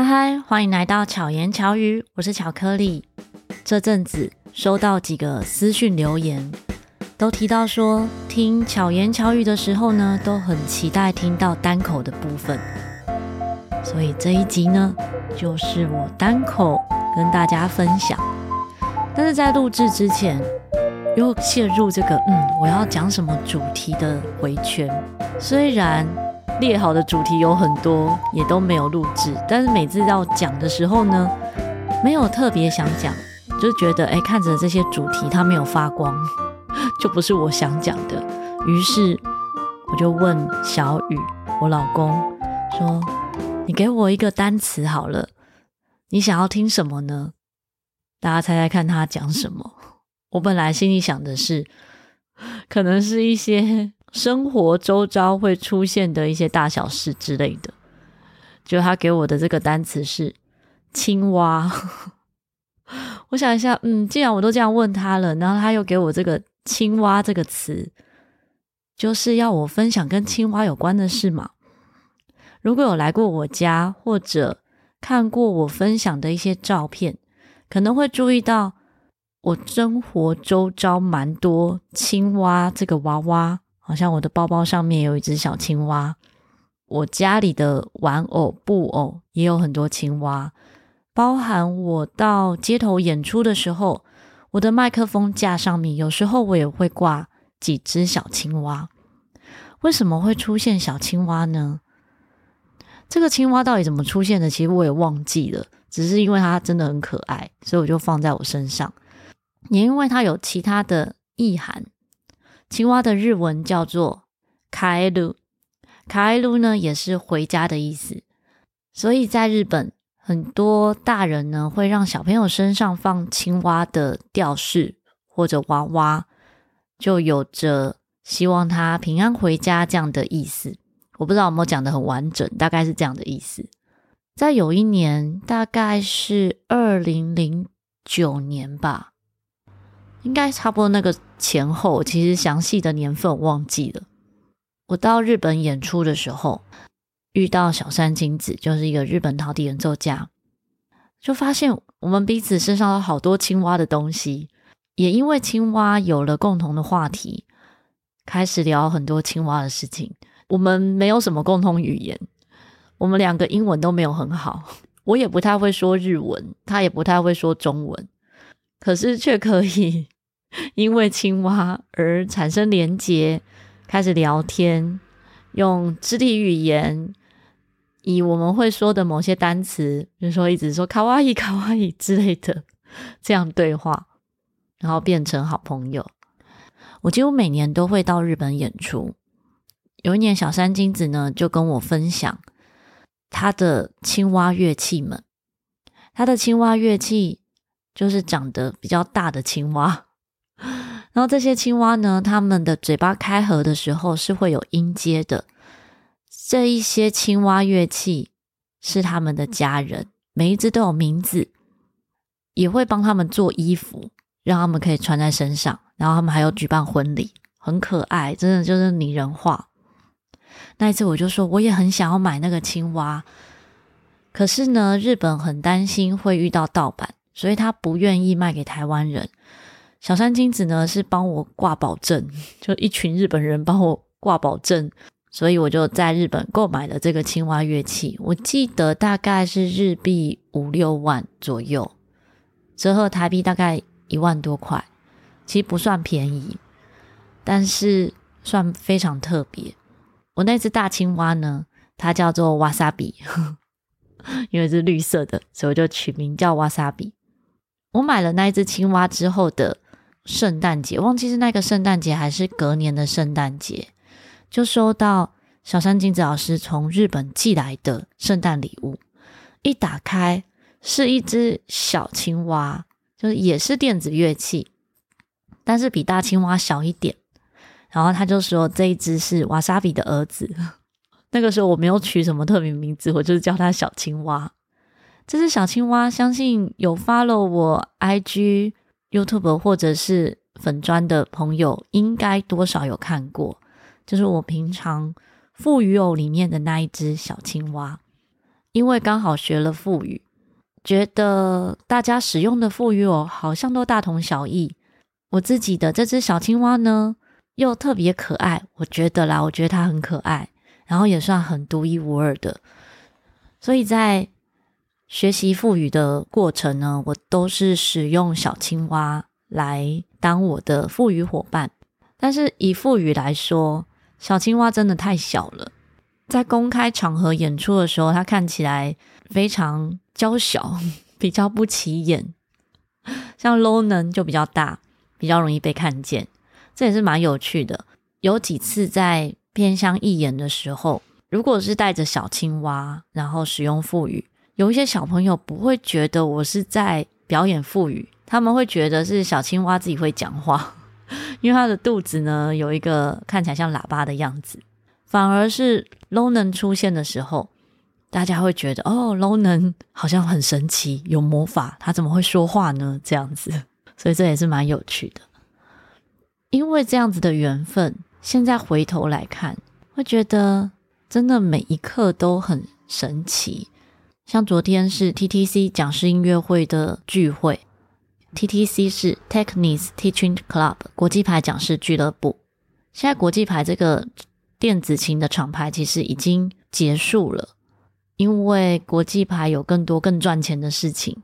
嗨嗨，欢迎来到巧言巧语，我是巧克力。这阵子收到几个私讯留言，都提到说听巧言巧语的时候呢，都很期待听到单口的部分。所以这一集呢，就是我单口跟大家分享。但是在录制之前，又陷入这个嗯，我要讲什么主题的回圈。虽然列好的主题有很多，也都没有录制，但是每次要讲的时候呢，没有特别想讲，就觉得哎，看着这些主题它没有发光，就不是我想讲的。于是我就问小雨，我老公说：“你给我一个单词好了，你想要听什么呢？”大家猜猜看他讲什么？我本来心里想的是，可能是一些生活周遭会出现的一些大小事之类的。就他给我的这个单词是青蛙。我想一下，嗯，既然我都这样问他了，然后他又给我这个青蛙这个词，就是要我分享跟青蛙有关的事嘛。如果有来过我家，或者看过我分享的一些照片，可能会注意到。我生活周遭蛮多青蛙，这个娃娃好像我的包包上面有一只小青蛙。我家里的玩偶布偶也有很多青蛙，包含我到街头演出的时候，我的麦克风架上面有时候我也会挂几只小青蛙。为什么会出现小青蛙呢？这个青蛙到底怎么出现的？其实我也忘记了，只是因为它真的很可爱，所以我就放在我身上。也因为它有其他的意涵，青蛙的日文叫做卡艾鲁，卡艾鲁呢也是回家的意思，所以在日本，很多大人呢会让小朋友身上放青蛙的吊饰或者娃娃，就有着希望他平安回家这样的意思。我不知道有没有讲得很完整，大概是这样的意思。在有一年，大概是二零零九年吧。应该差不多那个前后，其实详细的年份我忘记了。我到日本演出的时候，遇到小山金子，就是一个日本陶笛演奏家，就发现我们彼此身上有好多青蛙的东西，也因为青蛙有了共同的话题，开始聊很多青蛙的事情。我们没有什么共同语言，我们两个英文都没有很好，我也不太会说日文，他也不太会说中文。可是却可以 因为青蛙而产生连结，开始聊天，用肢体语言，以我们会说的某些单词，比如说一直说卡哇伊、卡哇伊之类的，这样对话，然后变成好朋友。我几乎每年都会到日本演出。有一年，小山金子呢就跟我分享他的青蛙乐器们，他的青蛙乐器。就是长得比较大的青蛙，然后这些青蛙呢，它们的嘴巴开合的时候是会有音阶的。这一些青蛙乐器是他们的家人，每一只都有名字，也会帮他们做衣服，让他们可以穿在身上。然后他们还有举办婚礼，很可爱，真的就是拟人化。那一次我就说，我也很想要买那个青蛙，可是呢，日本很担心会遇到盗版。所以他不愿意卖给台湾人。小山金子呢是帮我挂保证，就一群日本人帮我挂保证，所以我就在日本购买了这个青蛙乐器。我记得大概是日币五六万左右，折合台币大概一万多块，其实不算便宜，但是算非常特别。我那只大青蛙呢，它叫做瓦萨比，因为是绿色的，所以我就取名叫瓦萨比。我买了那一只青蛙之后的圣诞节，忘记是那个圣诞节还是隔年的圣诞节，就收到小山金子老师从日本寄来的圣诞礼物。一打开是一只小青蛙，就是也是电子乐器，但是比大青蛙小一点。然后他就说这一只是瓦萨比的儿子。那个时候我没有取什么特别名字，我就是叫他小青蛙。这只小青蛙，相信有 follow 我 IG、YouTube 或者是粉砖的朋友，应该多少有看过。就是我平常腹语偶里面的那一只小青蛙。因为刚好学了腹语，觉得大家使用的腹语哦，好像都大同小异。我自己的这只小青蛙呢，又特别可爱，我觉得啦，我觉得它很可爱，然后也算很独一无二的。所以在学习腹语的过程呢，我都是使用小青蛙来当我的腹语伙伴。但是以腹语来说，小青蛙真的太小了，在公开场合演出的时候，它看起来非常娇小，比较不起眼。像 Lonan 就比较大，比较容易被看见，这也是蛮有趣的。有几次在偏乡义演的时候，如果是带着小青蛙，然后使用腹语，有一些小朋友不会觉得我是在表演腹语，他们会觉得是小青蛙自己会讲话。因为它的肚子呢，有一个看起来像喇叭的样子，反而是 Lonan 出现的时候，大家会觉得哦，Lonan 好像很神奇，有魔法，他怎么会说话呢？这样子，所以这也是蛮有趣的。因为这样子的缘分，现在回头来看，会觉得真的每一刻都很神奇。像昨天是 TTC 讲师音乐会的聚会。TTC 是 Technics Teaching Club 国际牌讲师俱乐部。现在国际牌这个电子琴的厂牌其实已经结束了，因为国际牌有更多更赚钱的事情。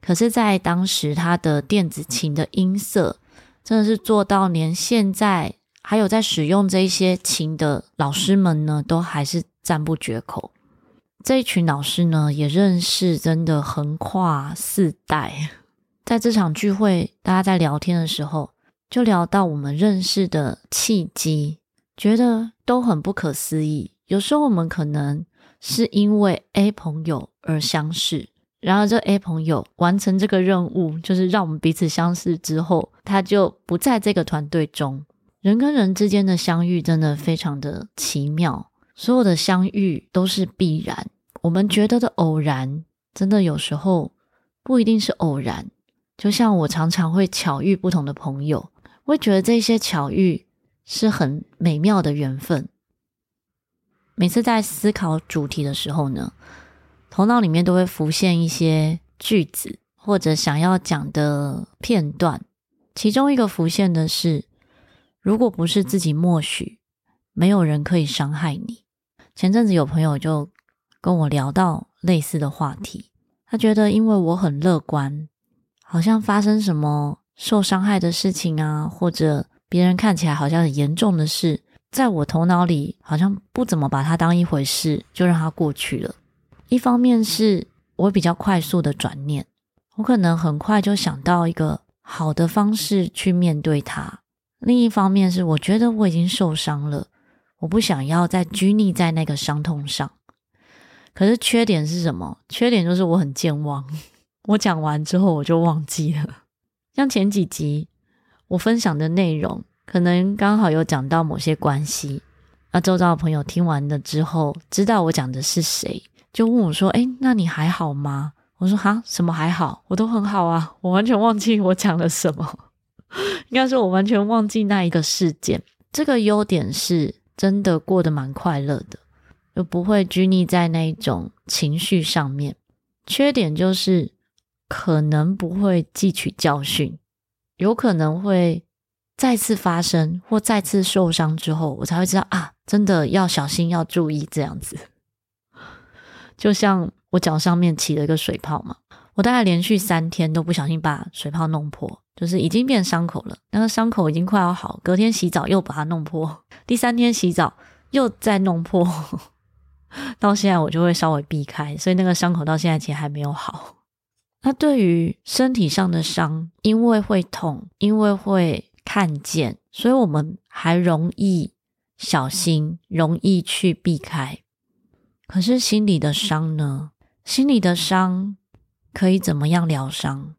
可是，在当时，它的电子琴的音色真的是做到连现在还有在使用这些琴的老师们呢，都还是赞不绝口。这一群老师呢，也认识真的横跨四代。在这场聚会，大家在聊天的时候，就聊到我们认识的契机，觉得都很不可思议。有时候我们可能是因为 A 朋友而相识，然而这 A 朋友完成这个任务，就是让我们彼此相识之后，他就不在这个团队中。人跟人之间的相遇真的非常的奇妙，所有的相遇都是必然。我们觉得的偶然，真的有时候不一定是偶然。就像我常常会巧遇不同的朋友，会觉得这些巧遇是很美妙的缘分。每次在思考主题的时候呢，头脑里面都会浮现一些句子或者想要讲的片段。其中一个浮现的是：如果不是自己默许，没有人可以伤害你。前阵子有朋友就跟我聊到类似的话题，他觉得因为我很乐观。好像发生什么受伤害的事情啊，或者别人看起来好像很严重的事，在我头脑里好像不怎么把它当一回事，就让它过去了。一方面是我比较快速的转念，我可能很快就想到一个好的方式去面对它；另一方面是我觉得我已经受伤了，我不想要再拘泥在那个伤痛上。可是缺点是什么？缺点就是我很健忘。我讲完之后我就忘记了，像前几集我分享的内容，可能刚好有讲到某些关系，那周遭的朋友听完了之后，知道我讲的是谁，就问我说：“诶，那你还好吗？”我说：“哈，什么还好？我都很好啊，我完全忘记我讲了什么，应该说我完全忘记那一个事件。这个优点是真的过得蛮快乐的，就不会拘泥在那一种情绪上面。缺点就是。可能不会汲取教训，有可能会再次发生或再次受伤之后，我才会知道啊，真的要小心，要注意这样子。就像我脚上面起了一个水泡嘛，我大概连续三天都不小心把水泡弄破，就是已经变伤口了，那个伤口已经快要好，隔天洗澡又把它弄破，第三天洗澡又再弄破，到现在我就会稍微避开，所以那个伤口到现在其实还没有好。那对于身体上的伤，因为会痛，因为会看见，所以我们还容易小心，容易去避开。可是心里的伤呢？心里的伤可以怎么样疗伤？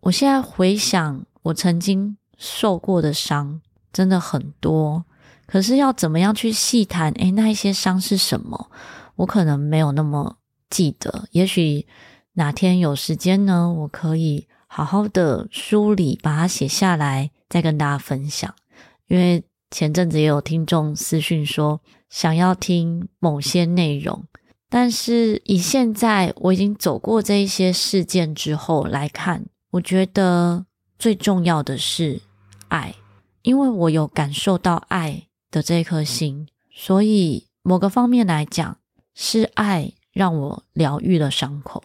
我现在回想我曾经受过的伤，真的很多。可是要怎么样去细谈？诶，那一些伤是什么？我可能没有那么记得，也许。哪天有时间呢？我可以好好的梳理，把它写下来，再跟大家分享。因为前阵子也有听众私讯说，想要听某些内容，但是以现在我已经走过这一些事件之后来看，我觉得最重要的是爱，因为我有感受到爱的这颗心，所以某个方面来讲，是爱让我疗愈了伤口，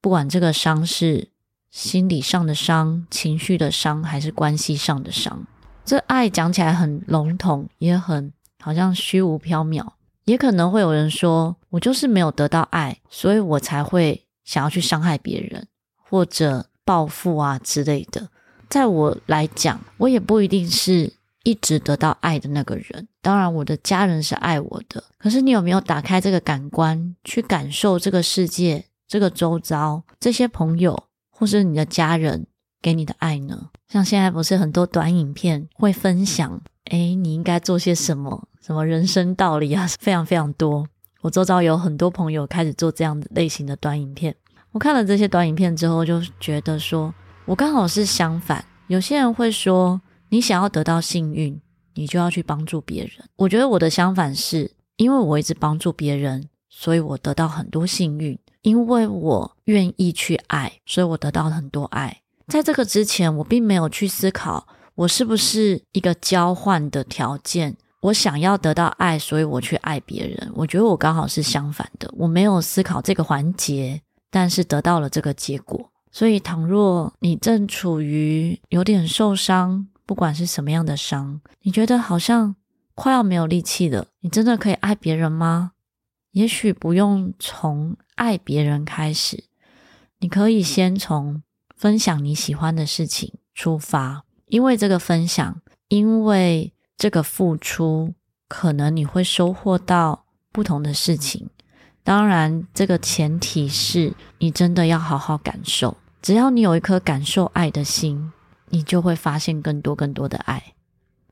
不管这个伤是心理上的伤、情绪的伤，还是关系上的伤。这爱讲起来很笼统，也很好像虚无缥缈。也可能会有人说，我就是没有得到爱，所以我才会想要去伤害别人，或者报复啊之类的。在我来讲，我也不一定是一直得到爱的那个人。当然，我的家人是爱我的。可是，你有没有打开这个感官，去感受这个世界、这个周遭、这些朋友，或是你的家人给你的爱呢？像现在不是很多短影片会分享，诶，你应该做些什么？什么人生道理啊，非常非常多。我周遭有很多朋友开始做这样类型的短影片。我看了这些短影片之后，就觉得说，我刚好是相反。有些人会说，你想要得到幸运，你就要去帮助别人。我觉得我的相反是，因为我一直帮助别人，所以我得到很多幸运。因为我愿意去爱，所以我得到很多爱。在这个之前，我并没有去思考，我是不是一个交换的条件。我想要得到爱，所以我去爱别人。我觉得我刚好是相反的，我没有思考这个环节，但是得到了这个结果。所以，倘若你正处于有点受伤，不管是什么样的伤，你觉得好像快要没有力气了，你真的可以爱别人吗？也许不用从爱别人开始，你可以先从分享你喜欢的事情出发，因为这个分享，因为。这个付出，可能你会收获到不同的事情。当然，这个前提是你真的要好好感受。只要你有一颗感受爱的心，你就会发现更多更多的爱。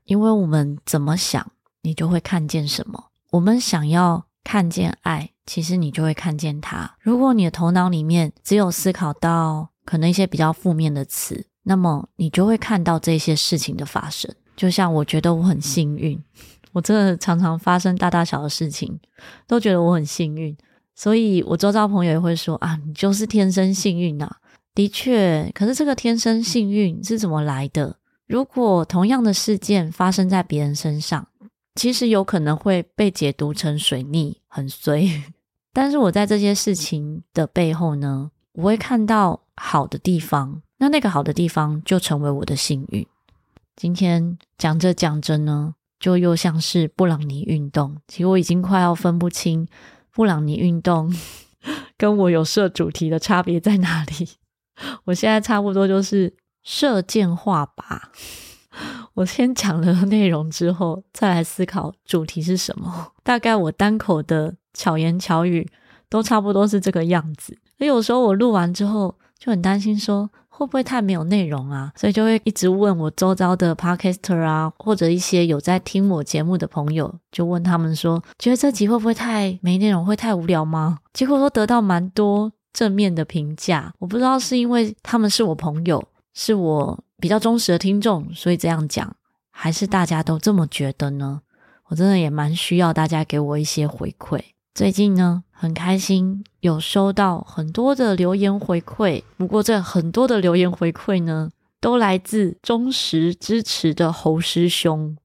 因为我们怎么想，你就会看见什么。我们想要看见爱，其实你就会看见它。如果你的头脑里面只有思考到可能一些比较负面的词，那么你就会看到这些事情的发生。就像我觉得我很幸运，我真的常常发生大大小的事情，都觉得我很幸运，所以我周遭朋友也会说啊，你就是天生幸运啊。的确，可是这个天生幸运是怎么来的？如果同样的事件发生在别人身上，其实有可能会被解读成水逆，很衰。但是我在这些事情的背后呢，我会看到好的地方，那那个好的地方就成为我的幸运。今天讲着讲着呢，就又像是布朗尼运动。其实我已经快要分不清布朗尼运动 跟我有设主题的差别在哪里。我现在差不多就是射箭画靶。我先讲了内容之后，再来思考主题是什么。大概我单口的巧言巧语都差不多是这个样子。所以有时候我录完之后就很担心说。会不会太没有内容啊？所以就会一直问我周遭的 podcaster 啊，或者一些有在听我节目的朋友，就问他们说，觉得这集会不会太没内容，会太无聊吗？结果都得到蛮多正面的评价。我不知道是因为他们是我朋友，是我比较忠实的听众，所以这样讲，还是大家都这么觉得呢？我真的也蛮需要大家给我一些回馈。最近呢，很开心有收到很多的留言回馈，不过这很多的留言回馈呢，都来自忠实支持的侯师兄。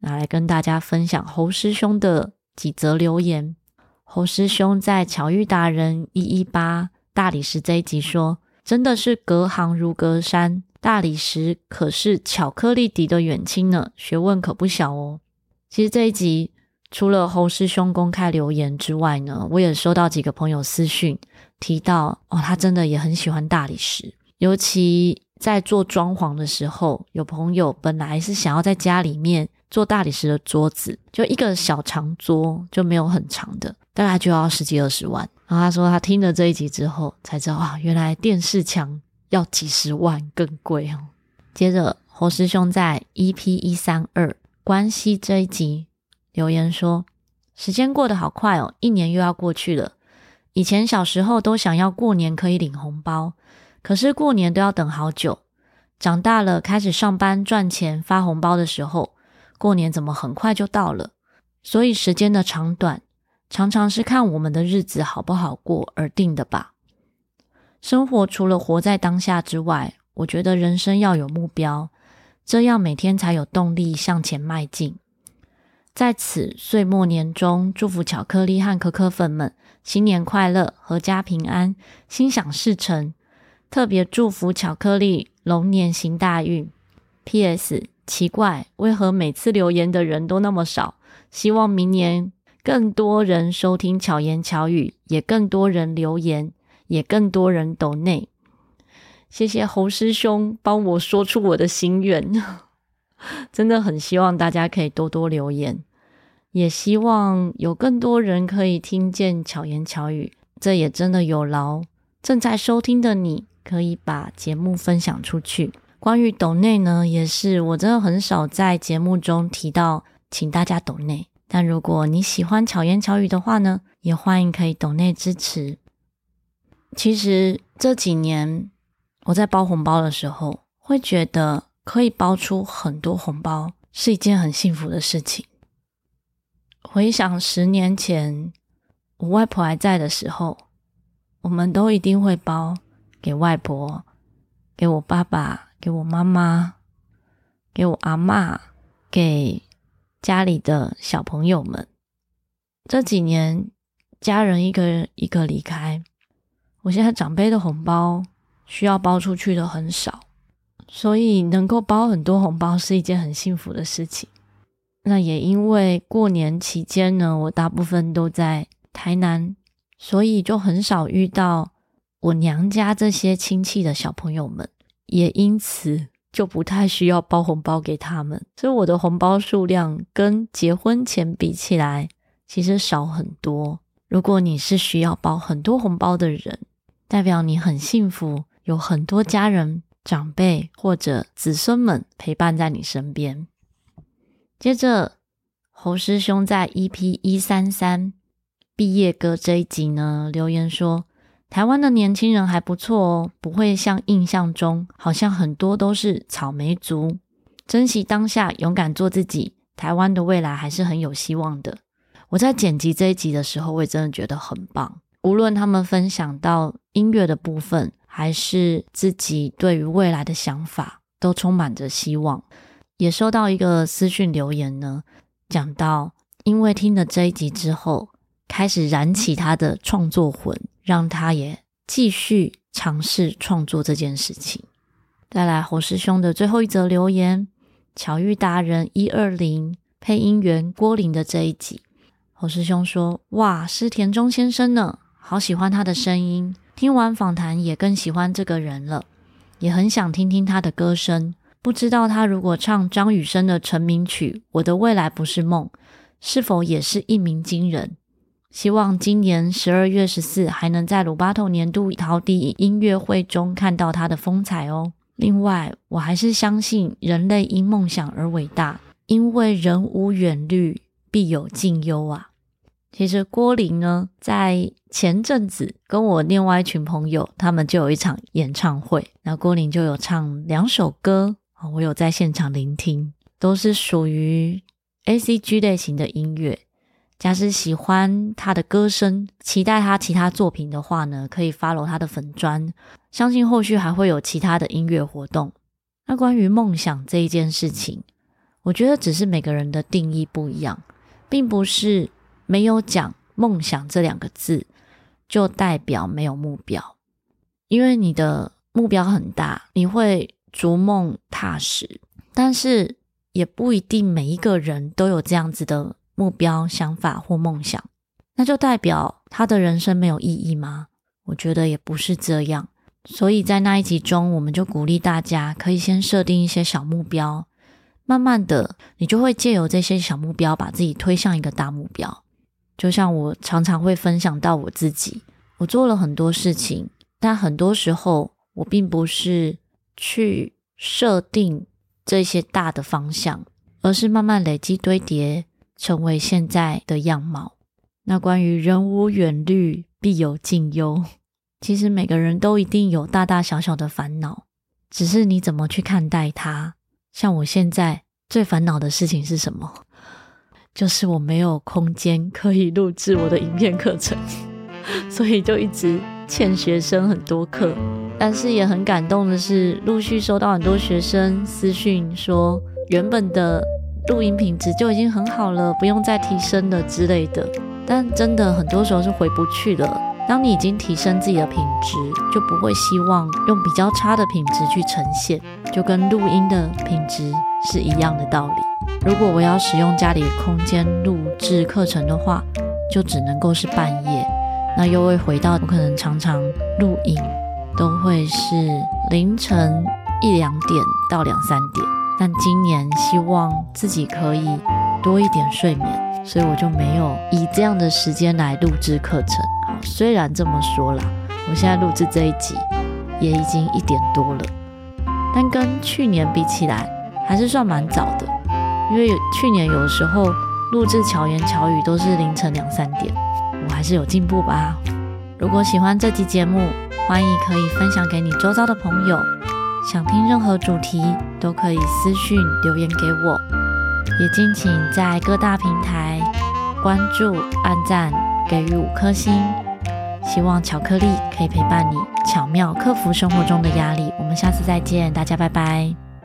拿来跟大家分享侯师兄的几则留言。侯师兄在巧遇达人一一八大理石这一集说：“真的是隔行如隔山，大理石可是巧克力迪的远亲呢，学问可不小哦。”其实这一集。除了侯师兄公开留言之外呢，我也收到几个朋友私讯提到，哦，他真的也很喜欢大理石，尤其在做装潢的时候，有朋友本来是想要在家里面做大理石的桌子，就一个小长桌，就没有很长的，大概就要十几二十万。然后他说他听了这一集之后才知道，啊，原来电视墙要几十万更贵哦。接着侯师兄在 EP 一三二关系这一集。留言说：“时间过得好快哦，一年又要过去了。以前小时候都想要过年可以领红包，可是过年都要等好久。长大了开始上班赚钱发红包的时候，过年怎么很快就到了？所以时间的长短常常是看我们的日子好不好过而定的吧。生活除了活在当下之外，我觉得人生要有目标，这样每天才有动力向前迈进。在此岁末年中，祝福巧克力和可可粉们新年快乐，阖家平安，心想事成。特别祝福巧克力龙年行大运。P.S. 奇怪，为何每次留言的人都那么少？希望明年更多人收听巧言巧语，也更多人留言，也更多人抖内。谢谢侯师兄帮我说出我的心愿，真的很希望大家可以多多留言，也希望有更多人可以听见巧言巧语。这也真的有劳正在收听的你，可以把节目分享出去。关于抖内呢，也是我真的很少在节目中提到，请大家抖内。但如果你喜欢巧言巧语的话呢，也欢迎可以抖内支持。其实这几年我在包红包的时候，会觉得可以包出很多红包是一件很幸福的事情。回想十年前我外婆还在的时候，我们都一定会包给外婆，给我爸爸。给我妈妈，给我阿嬷，给家里的小朋友们。这几年，家人一个一个离开，我现在长辈的红包需要包出去的很少，所以能够包很多红包是一件很幸福的事情。那也因为过年期间呢，我大部分都在台南，所以就很少遇到我娘家这些亲戚的小朋友们。也因此就不太需要包红包给他们，所以我的红包数量跟结婚前比起来，其实少很多。如果你是需要包很多红包的人，代表你很幸福，有很多家人、长辈或者子孙们陪伴在你身边。接着，侯师兄在 EP 一三三毕业歌这一集呢，留言说。台湾的年轻人还不错哦，不会像印象中好像很多都是草莓族。珍惜当下，勇敢做自己，台湾的未来还是很有希望的。我在剪辑这一集的时候，我也真的觉得很棒。无论他们分享到音乐的部分，还是自己对于未来的想法，都充满着希望。也收到一个私讯留言呢，讲到因为听了这一集之后，开始燃起他的创作魂。让他也继续尝试创作这件事情。再来，侯师兄的最后一则留言：巧遇达人一二零配音员郭林的这一集，侯师兄说：“哇，是田中先生呢，好喜欢他的声音。听完访谈也更喜欢这个人了，也很想听听他的歌声。不知道他如果唱张雨生的成名曲《我的未来不是梦》，是否也是一鸣惊人？”希望今年十二月十四还能在鲁巴头年度陶笛音乐会中看到他的风采哦。另外，我还是相信人类因梦想而伟大，因为人无远虑，必有近忧啊。其实郭林呢，在前阵子跟我另外一群朋友，他们就有一场演唱会，那郭林就有唱两首歌啊，我有在现场聆听，都是属于 ACG 类型的音乐。假使喜欢他的歌声，期待他其他作品的话呢，可以 follow 他的粉专，相信后续还会有其他的音乐活动。那关于梦想这一件事情，我觉得只是每个人的定义不一样，并不是没有讲梦想这两个字就代表没有目标。因为你的目标很大，你会逐梦踏实，但是也不一定每一个人都有这样子的。目标、想法或梦想，那就代表他的人生没有意义吗？我觉得也不是这样。所以在那一集中，我们就鼓励大家可以先设定一些小目标，慢慢的，你就会借由这些小目标，把自己推向一个大目标。就像我常常会分享到我自己，我做了很多事情，但很多时候我并不是去设定这些大的方向，而是慢慢累积堆叠。成为现在的样貌。那关于人无远虑，必有近忧。其实每个人都一定有大大小小的烦恼，只是你怎么去看待它。像我现在最烦恼的事情是什么？就是我没有空间可以录制我的影片课程，所以就一直欠学生很多课。但是也很感动的是，陆续收到很多学生私讯说，原本的录音品质就已经很好了，不用再提升了之类的。但真的很多时候是回不去了。当你已经提升自己的品质，就不会希望用比较差的品质去呈现，就跟录音的品质是一样的道理。如果我要使用家里空间录制课程的话，就只能够是半夜，那又会回到我可能常常录音都会是凌晨一两点到两三点。但今年希望自己可以多一点睡眠，所以我就没有以这样的时间来录制课程。好，虽然这么说啦，我现在录制这一集也已经一点多了，但跟去年比起来，还是算蛮早的。因为去年有时候录制巧言巧语都是凌晨两三点，我还是有进步吧。如果喜欢这集节目，欢迎可以分享给你周遭的朋友。想听任何主题都可以私讯留言给我，也敬请在各大平台关注、按赞、给予五颗星。希望巧克力可以陪伴你，巧妙克服生活中的压力。我们下次再见，大家拜拜。